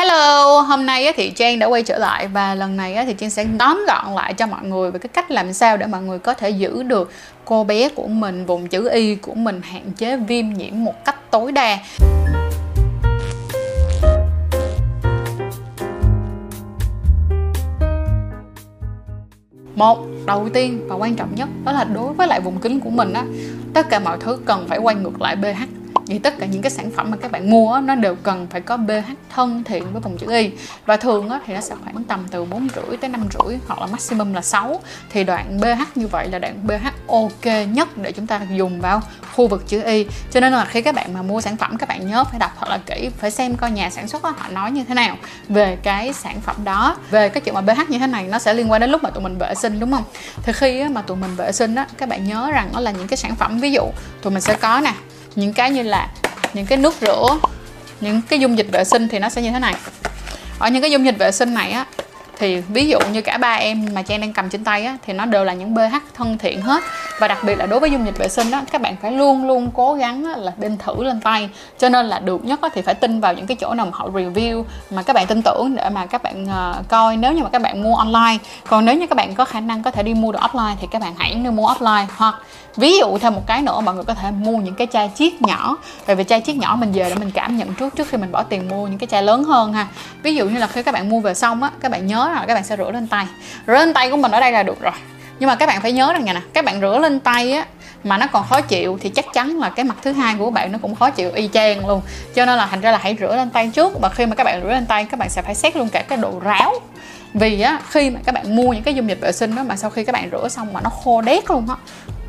Hello, hôm nay thì Trang đã quay trở lại và lần này thì Trang sẽ tóm gọn lại cho mọi người về cái cách làm sao để mọi người có thể giữ được cô bé của mình, vùng chữ Y của mình hạn chế viêm nhiễm một cách tối đa. một đầu tiên và quan trọng nhất đó là đối với lại vùng kính của mình á tất cả mọi thứ cần phải quay ngược lại pH thì tất cả những cái sản phẩm mà các bạn mua nó đều cần phải có pH thân thiện với vùng chữ Y. Và thường thì nó sẽ khoảng tầm từ bốn rưỡi tới năm rưỡi hoặc là maximum là 6 thì đoạn pH như vậy là đoạn pH ok nhất để chúng ta dùng vào khu vực chữ Y. Cho nên là khi các bạn mà mua sản phẩm, các bạn nhớ phải đọc thật là kỹ, phải xem coi nhà sản xuất họ nói như thế nào về cái sản phẩm đó. Về cái chuyện mà pH như thế này, nó sẽ liên quan đến lúc mà tụi mình vệ sinh, đúng không? Thì khi mà tụi mình vệ sinh đó các bạn nhớ rằng nó là những cái sản phẩm, ví dụ tụi mình sẽ có nè những cái như là những cái nước rửa những cái dung dịch vệ sinh thì nó sẽ như thế này. Ở những cái dung dịch vệ sinh này á thì ví dụ như cả ba em mà Trang đang cầm trên tay á, thì nó đều là những pH thân thiện hết. Và đặc biệt là đối với dung dịch vệ sinh đó các bạn phải luôn luôn cố gắng á, là đinh thử lên tay. Cho nên là được nhất á, thì phải tin vào những cái chỗ nào mà họ review mà các bạn tin tưởng để mà các bạn uh, coi. Nếu như mà các bạn mua online còn nếu như các bạn có khả năng có thể đi mua được offline thì các bạn hãy nên mua offline. Hoặc ví dụ thêm một cái nữa, mọi người có thể mua những cái chai chiếc nhỏ. Tại vì chai chiếc nhỏ mình về để mình cảm nhận trước trước khi mình bỏ tiền mua những cái chai lớn hơn ha. Ví dụ như là khi các bạn mua về xong á, các bạn nhớ là các bạn sẽ rửa lên tay. Rửa lên tay của mình ở đây là được rồi. Nhưng mà các bạn phải nhớ rằng nè, các bạn rửa lên tay á mà nó còn khó chịu thì chắc chắn là cái mặt thứ hai của bạn nó cũng khó chịu y chang luôn. Cho nên là thành ra là hãy rửa lên tay trước. Và khi mà các bạn rửa lên tay, các bạn sẽ phải xét luôn cả cái độ ráo. Vì á, khi mà các bạn mua những cái dung dịch vệ sinh đó mà sau khi các bạn rửa xong mà nó khô đét luôn á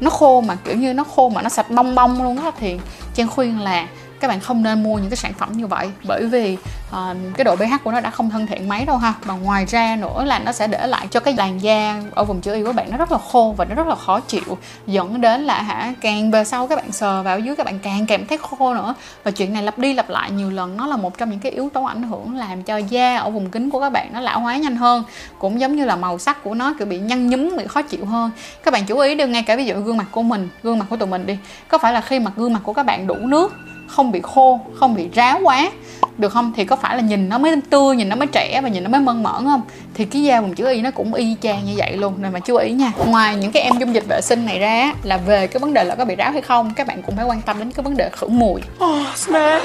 nó khô mà, kiểu như nó khô mà nó sạch bong bong luôn á, thì trang khuyên là các bạn không nên mua những cái sản phẩm như vậy bởi vì uh, cái độ pH của nó đã không thân thiện mấy đâu ha. Và ngoài ra nữa là nó sẽ để lại cho cái làn da ở vùng chữ y của bạn nó rất là khô và nó rất là khó chịu dẫn đến là hả càng về sau các bạn sờ vào dưới các bạn càng kèm thấy khô nữa. Và chuyện này lặp đi lặp lại nhiều lần nó là một trong những cái yếu tố ảnh hưởng làm cho da ở vùng kính của các bạn nó lão hóa nhanh hơn cũng giống như là màu sắc của nó kiểu bị nhăn nhúm bị khó chịu hơn. Các bạn chú ý đừng ngay cả ví dụ gương mặt của mình gương mặt của tụi mình đi. Có phải là khi mà gương mặt của các bạn đủ nước không bị khô không bị ráo quá. Được không? Thì có phải là nhìn nó mới tươi nhìn nó mới trẻ và nhìn nó mới mơn mởn không? Thì cái da vùng chữ y nó cũng y chang như vậy luôn nên mà chú ý nha. Ngoài những cái em dung dịch vệ sinh này ra là về cái vấn đề là có bị ráo hay không các bạn cũng phải quan tâm đến cái vấn đề khử mùi. Oh, smell.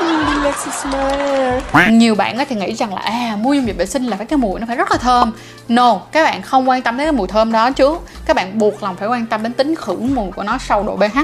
Mm, nhiều bạn á thì nghĩ rằng là à mua dung dịch vệ sinh là phải cái mùi nó phải rất là thơm. No các bạn không quan tâm đến cái mùi thơm đó trước các bạn buộc lòng phải quan tâm đến tính khử mùi của nó sau độ pH.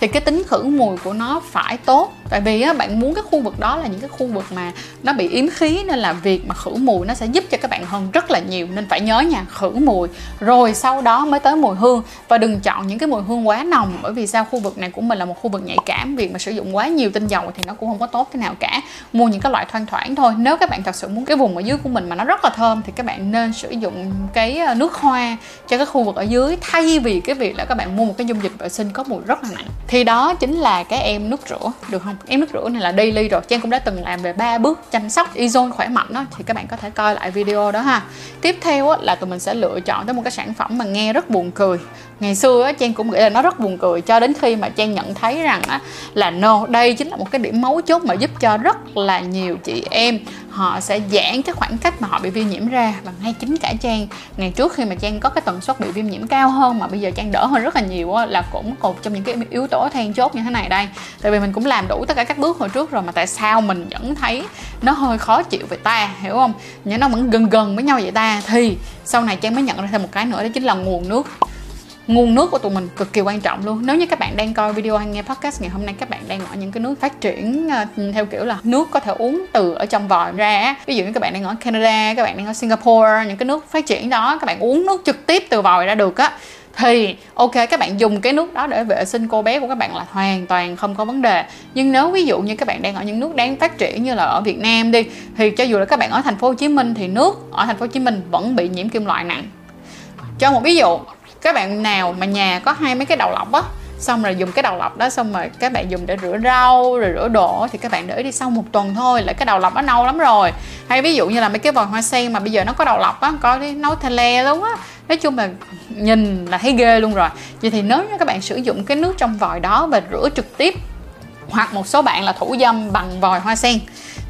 Thì cái tính khử mùi của nó phải tốt. Tại vì á, bạn muốn cái khu vực đó là những cái khu vực mà nó bị yếm khí nên là việc mà khử mùi nó sẽ giúp cho các bạn hơn rất là nhiều. Nên phải nhớ nha khử mùi rồi sau đó mới tới mùi hương. Và đừng chọn những cái mùi hương quá nồng bởi vì sao? Khu vực này của mình là một khu vực nhạy cảm. Việc mà sử dụng quá nhiều tinh dầu thì nó cũng không có tốt thế nào cả. Mua những cái loại thoang thoảng thôi. Nếu các bạn thật sự muốn cái vùng ở dưới của mình mà nó rất là thơm thì các bạn nên sử dụng cái ờ, nước hoa cho cái khu vực ở dưới thay vì cái việc là các bạn mua một cái dung dịch vệ sinh có mùi rất là nặng. Thì đó chính là cái em nước rửa được không? Em nước rửa này là daily rồi Trang cũng đã từng làm về ba bước chăm sóc ozone khỏe mạnh đó thì các bạn có thể coi lại video đó ha. Tiếp theo là tụi mình sẽ lựa chọn tới một cái sản phẩm mà nghe rất buồn cười. Ngày xưa á, Trang cũng nghĩ là nó rất buồn cười cho đến khi mà Trang nhận thấy rằng á, là no đây chính là một cái điểm mấu chốt mà giúp cho rất là nhiều chị em họ sẽ giãn cái khoảng cách mà họ bị viêm nhiễm ra và ngay chính cả Trang. Ngày trước khi mà Trang có cái tần suất bị viêm nhiễm cao hơn mà bây giờ Trang đỡ hơn rất là nhiều á, là cũng một trong những cái yếu tố then chốt như thế này đây. Tại vì mình cũng làm đủ tất cả các bước hồi trước rồi mà tại sao mình vẫn thấy nó hơi khó chịu về ta hiểu không? Nhưng nó vẫn gần gần với nhau vậy ta. Thì sau này Trang mới nhận ra thêm một cái nữa đó chính là nguồn nước nguồn nước của tụi mình cực kỳ quan trọng luôn. Nếu như các bạn đang coi video hay nghe podcast ngày hôm nay, các bạn đang ở những cái nước phát triển ờ, theo kiểu là nước có thể uống từ ở trong vòi ra ví dụ như các bạn đang ở Canada, các bạn đang ở Singapore, những cái nước phát triển đó, các bạn uống nước trực tiếp từ vòi ra được á, thì ok, các bạn dùng cái nước đó để vệ sinh cô bé của các bạn là hoàn toàn không có vấn đề. Nhưng nếu ví dụ như các bạn đang ở những nước đang phát triển như là ở Việt Nam đi, thì cho dù là các bạn ở thành phố Hồ Chí Minh thì nước ở thành phố Hồ Chí Minh vẫn bị nhiễm kim loại nặng. Cho một ví dụ các bạn nào mà nhà có hai mấy cái đầu lọc á, xong rồi dùng cái đầu lọc đó, xong rồi các bạn dùng để rửa rau, rồi rửa đồ thì các bạn để đi, sau một tuần thôi là cái đầu lọc nó nâu lắm rồi. Hay ví dụ như là mấy cái vòi hoa sen mà bây giờ nó có đầu lọc á, có đi nấu thè le luôn á. Nói chung là nhìn là thấy ghê luôn rồi. Vậy thì nếu như các bạn sử dụng cái nước trong vòi đó và rửa trực tiếp, hoặc một số bạn là thủ dâm bằng vòi hoa sen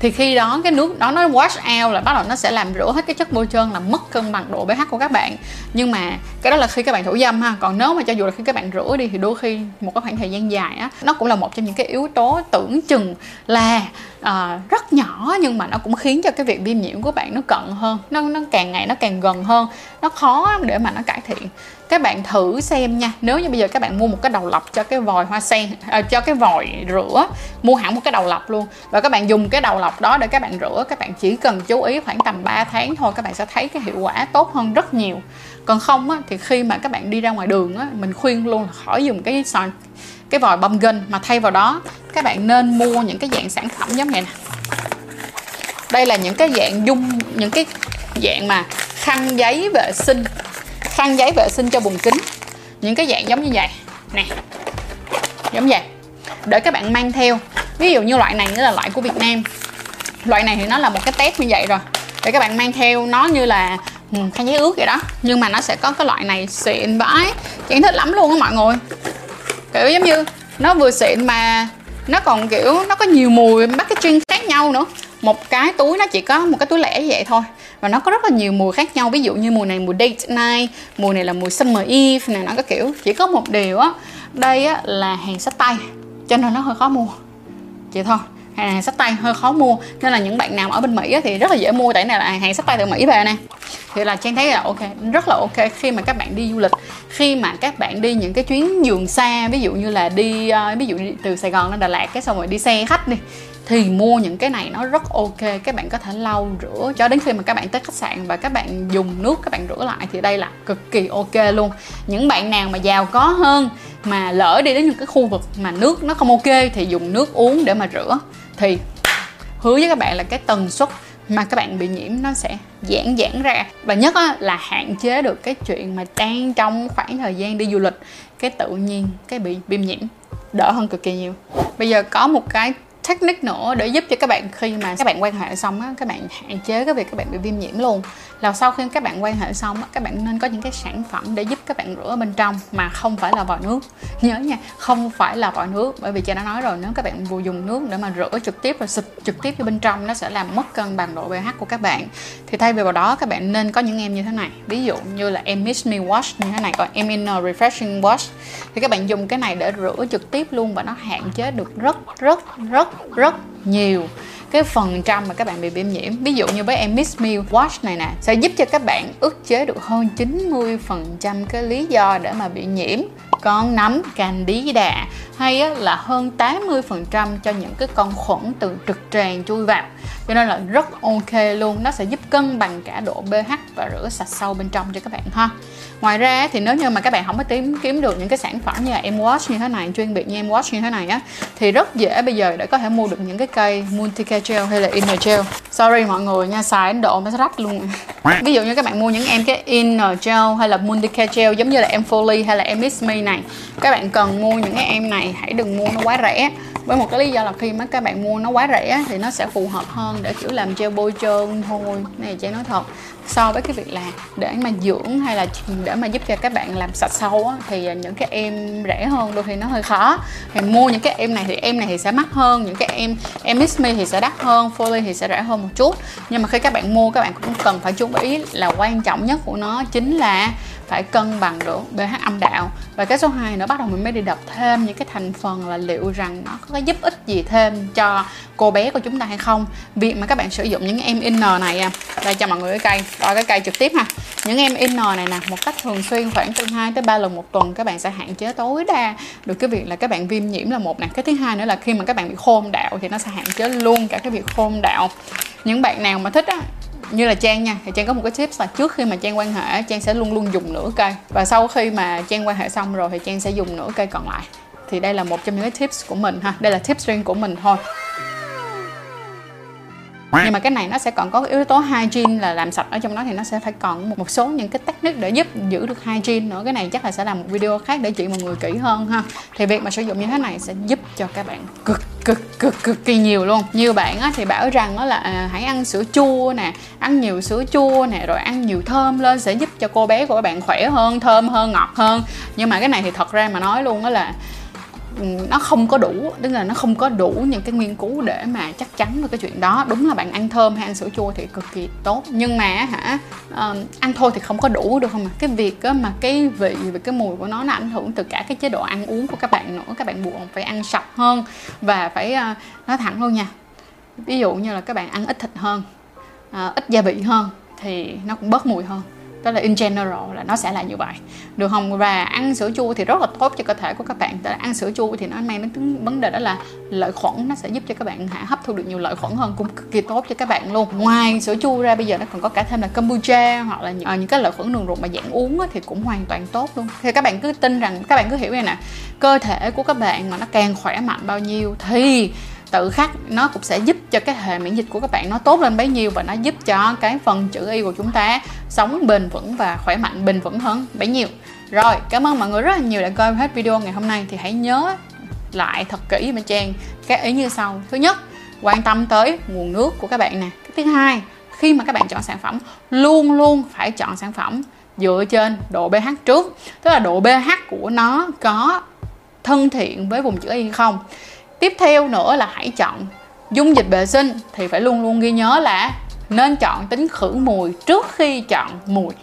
thì khi đó cái nước đó nó wash out là bắt đầu nó sẽ làm rửa hết cái chất bôi trơn làm mất cân bằng độ pH của các bạn. Nhưng mà cái đó là khi các bạn thủ dâm ha. Còn nếu mà cho dù là khi các bạn rửa đi thì đôi khi một cái khoảng thời gian dài á nó cũng là một trong những cái yếu tố tưởng chừng là uh, rất nhỏ nhưng mà nó cũng khiến cho cái việc viêm nhiễm của bạn nó cận hơn nó nó càng ngày nó càng gần hơn. Nó khó để mà nó cải thiện các bạn thử xem nha. Nếu như bây giờ các bạn mua một cái đầu lọc cho cái vòi hoa sen à, cho cái vòi rửa mua hẳn một cái đầu lọc luôn. Và các bạn dùng cái đầu lọc đó để các bạn rửa các bạn chỉ cần chú ý khoảng tầm 3 tháng thôi các bạn sẽ thấy cái hiệu quả tốt hơn rất nhiều. Còn không á, thì khi mà các bạn đi ra ngoài đường á, mình khuyên luôn là khỏi dùng cái sòn cái vòi bông gân mà thay vào đó. Các bạn nên mua những cái dạng sản phẩm giống này nè. Đây là những cái dạng dung những cái dạng mà khăn giấy vệ sinh khăn giấy vệ sinh cho bùng kính. Những cái dạng giống như vậy. Nè giống vậy. Để các bạn mang theo. Ví dụ như loại này nữa là loại của Việt Nam. Loại này thì nó là một cái test như vậy rồi. Để các bạn mang theo, nó như là ừ, khăn giấy ướt vậy đó. Nhưng mà nó sẽ có cái loại này xịn vãi chị thích lắm luôn á mọi người. Kiểu giống như, nó vừa xịn mà nó còn kiểu, nó có nhiều mùi packaging khác nhau nữa. Một cái túi nó chỉ có một cái túi lẻ như vậy thôi và nó có rất là nhiều mùi khác nhau. Ví dụ như mùi này mùi date night mùi này là mùi summer eve này nó có kiểu chỉ có một điều á. Đây á là hàng sách tay cho nên nó hơi khó mua. Vậy thôi hàng sách tay hơi khó mua. Nên là những bạn nào ở bên mỹ thì rất là dễ mua. Tại này là hàng sách tay từ mỹ về nè. Thì là trang thấy là ok rất là ok khi mà các bạn đi du lịch. Khi mà các bạn đi những cái chuyến giường xa ví dụ như là đi uh, ví dụ đi từ sài gòn lên đà lạt cái xong rồi đi xe khách đi thì mua những cái này nó rất ok, các bạn có thể lau rửa. Cho đến khi mà các bạn tới khách sạn và các bạn dùng nước các bạn rửa lại thì đây là cực kỳ ok luôn. Những bạn nào mà giàu có hơn mà lỡ đi đến những cái khu vực mà nước nó không ok thì dùng nước uống để mà rửa. Thì hứa với các bạn là cái tần suất mà các bạn bị nhiễm nó sẽ giãn giãn ra. Và nhất là hạn chế được cái chuyện mà đang trong khoảng thời gian đi du lịch, cái tự nhiên, cái bị viêm nhiễm. Đỡ hơn cực kỳ nhiều. Bây giờ có một cái technique nữa để giúp cho các bạn khi mà các bạn quan hệ xong á, các bạn hạn chế cái việc các bạn bị viêm nhiễm luôn là sau khi các bạn quan hệ xong các bạn nên có những cái sản phẩm để giúp các bạn rửa bên trong mà không phải là vòi nước. Nhớ nha, không phải là vòi nước, bởi vì chị đã nói rồi, nếu các bạn vừa dùng nước để mà rửa trực tiếp và xịt trực tiếp vô bên trong, nó sẽ làm mất cân bằng độ pH của các bạn. Thì thay vì vào đó, các bạn nên có những em như thế này. Ví dụ như là em Miss Me Wash như thế này còn em Inner uh, Refreshing Wash. Thì các bạn dùng cái này để rửa trực tiếp luôn và nó hạn chế được rất rất rất rất nhiều cái phần trăm mà các bạn bị viêm nhiễm. Ví dụ như với em Miss Meal Wash này nè, sẽ giúp cho các bạn ức chế được hơn 90 phần trăm cái lý do để mà bị nhiễm. Con nấm candida hay là hơn 80 phần trăm cho những cái con khuẩn từ trực tràng chui vào. Cho nên là rất ok luôn. Nó sẽ giúp cân bằng cả độ pH và rửa sạch sâu bên trong cho các bạn ha ngoài ra thì nếu như mà các bạn không có tìm kiếm được những cái sản phẩm như là em wash như thế này, chuyên biệt như em wash như thế này á, thì rất dễ bây giờ để có thể mua được những cái cây multicare gel hay là inner gel. Sorry mọi người nha, xài đến độ nó rách luôn. Ví dụ như các bạn mua những em cái inner gel hay là multicare gel giống như là em Foley hay là em Miss Me này. Các bạn cần mua những cái em này, hãy đừng mua nó quá rẻ. Với một cái lý do là khi mà các bạn mua nó quá rẻ thì nó sẽ phù hợp hơn để kiểu làm gel bôi trơn thôi. Này chị nói thật so với cái việc là để mà dưỡng hay là để mà giúp cho các bạn làm sạch sâu á, thì những cái em rẻ hơn đôi khi nó hơi khó. Thì mua những cái em này thì em này thì sẽ mắc hơn những cái em em Miss Me thì sẽ đắt hơn Foley thì sẽ rẻ hơn một chút. Nhưng mà khi các bạn mua các bạn cũng cần phải chú ý là quan trọng nhất của nó chính là phải cân bằng được pH âm đạo. Và cái số 2 nữa bắt đầu mình mới đi đọc thêm những cái thành phần là liệu rằng nó có giúp ích gì thêm cho cô bé của chúng ta hay không. Việc mà các bạn sử dụng những em inner này à đây cho mọi người cái cây, coi cái cây trực tiếp ha. Những em inner này nè, một cách thường xuyên khoảng từ 2 tới 3 lần một tuần, các bạn sẽ hạn chế tối đa được cái việc là các bạn viêm nhiễm là một nè. Cái thứ hai nữa là khi mà các bạn bị khôn đạo thì nó sẽ hạn chế luôn cả cái việc khôn đạo. Những bạn nào mà thích á như là trang nha, thì trang có một cái tips là trước khi mà trang quan hệ, trang sẽ luôn luôn dùng nửa cây. Và sau khi mà trang quan hệ xong rồi thì trang sẽ dùng nửa cây còn lại. Thì đây là một trong những cái tips của mình ha. Đây là tips riêng của mình thôi nhưng mà cái này nó sẽ còn có yếu tố hygiene là làm sạch ở trong đó thì nó sẽ phải còn một, một số những cái technique để giúp giữ được hygiene nữa. Cái này chắc là sẽ làm một video khác để chỉ mọi người kỹ hơn ha. Thì việc mà sử dụng như thế này sẽ giúp cho các bạn cực cực cực cực kỳ nhiều luôn. Nhiều bạn á, thì bảo rằng đó là à, hãy ăn sữa chua nè ăn nhiều sữa chua nè rồi ăn nhiều thơm lên sẽ giúp cho cô bé của các bạn khỏe hơn thơm hơn ngọt hơn. Nhưng mà cái này thì thật ra mà nói luôn đó là nó không có đủ tức là nó không có đủ những cái nghiên cứu để mà chắc chắn được cái chuyện đó. Đúng là bạn ăn thơm hay ăn sữa chua thì cực kỳ tốt. Nhưng mà hả uh, ăn thôi thì không có đủ được không mà cái việc á, mà cái vị và cái mùi của nó nó ảnh hưởng từ cả cái chế độ ăn uống của các bạn nữa. Các bạn buộc phải ăn sạch hơn và phải uh, nói thẳng luôn nha. Ví dụ như là các bạn ăn ít thịt hơn uh, ít gia vị hơn thì nó cũng bớt mùi hơn tức là in general là nó sẽ là như vậy. Được không? Và ăn sữa chua thì rất là tốt cho cơ thể của các bạn. Tại ăn sữa chua thì nó mang đến tính vấn đề đó là lợi khuẩn nó sẽ giúp cho các bạn hạ hấp thu được nhiều lợi khuẩn hơn cũng cực kỳ tốt cho các bạn luôn. Ngoài sữa chua ra bây giờ nó còn có cả thêm là kombucha hoặc là những, uh, những cái lợi khuẩn đường ruột mà dạng uống thì cũng hoàn toàn tốt luôn. Thì các bạn cứ tin rằng các bạn cứ hiểu này nè cơ thể của các bạn mà nó càng khỏe mạnh bao nhiêu thì tự khắc, nó cũng sẽ giúp cho cái hệ miễn dịch của các bạn nó tốt lên bấy nhiêu và nó giúp cho cái phần chữ y của chúng ta sống bền vững và khỏe mạnh, bền vững hơn bấy nhiêu. Rồi, cảm ơn mọi người rất là nhiều đã coi hết video ngày hôm nay. Thì hãy nhớ lại thật kỹ bên trang các ý như sau. Thứ nhất, quan tâm tới nguồn nước của các bạn nè. Thứ hai, khi mà các bạn chọn sản phẩm, luôn luôn phải chọn sản phẩm dựa trên độ pH trước. Tức là độ pH của nó có thân thiện với vùng chữ y không tiếp theo nữa là hãy chọn dung dịch vệ sinh thì phải luôn luôn ghi nhớ là nên chọn tính khử mùi trước khi chọn mùi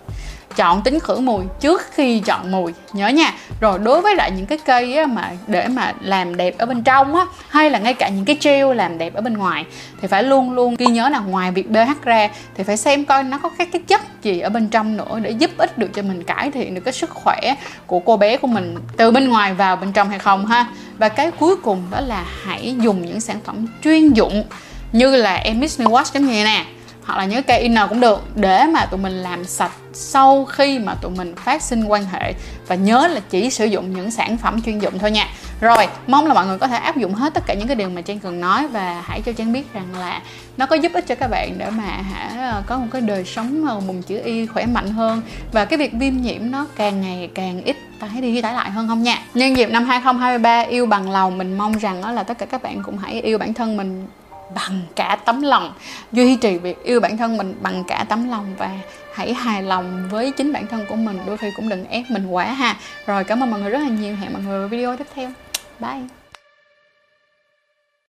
chọn tính khử mùi trước khi chọn mùi. Nhớ nha. Rồi đối với lại những cái cây á, mà để mà làm đẹp ở bên trong á hay là ngay cả những cái gel làm đẹp ở bên ngoài thì phải luôn luôn ghi nhớ là ngoài việc pH ra thì phải xem coi nó có các cái chất gì ở bên trong nữa để giúp ích được cho mình cải thiện được cái sức khỏe của cô bé của mình từ bên ngoài vào bên trong hay không ha. Và cái cuối cùng đó là hãy dùng những sản phẩm chuyên dụng như là Emmis Wash giống như nè hoặc là những cây inner cũng được để mà tụi mình làm sạch sau khi mà tụi mình phát sinh quan hệ. Và nhớ là chỉ sử dụng những sản phẩm chuyên dụng thôi nha. Rồi, mong là mọi người có thể áp dụng hết tất cả những cái điều mà trang cần nói và hãy cho trang biết rằng là nó có giúp ích cho các bạn để mà hả ờ, có một cái đời sống ờ, mùng chữ y khỏe mạnh hơn. Và cái việc viêm nhiễm nó càng ngày càng ít tái đi, tái lại hơn không nha. Nhân dịp năm 2023 yêu bằng lòng, mình mong rằng đó là tất cả các bạn cũng hãy yêu bản thân mình bằng cả tấm lòng. Duy trì việc yêu bản thân mình bằng cả tấm lòng và hãy hài lòng với chính bản thân của mình. Đôi khi cũng đừng ép mình quá ha. Rồi, cảm ơn mọi người rất là nhiều. Hẹn mọi người ở video tiếp theo. Bye.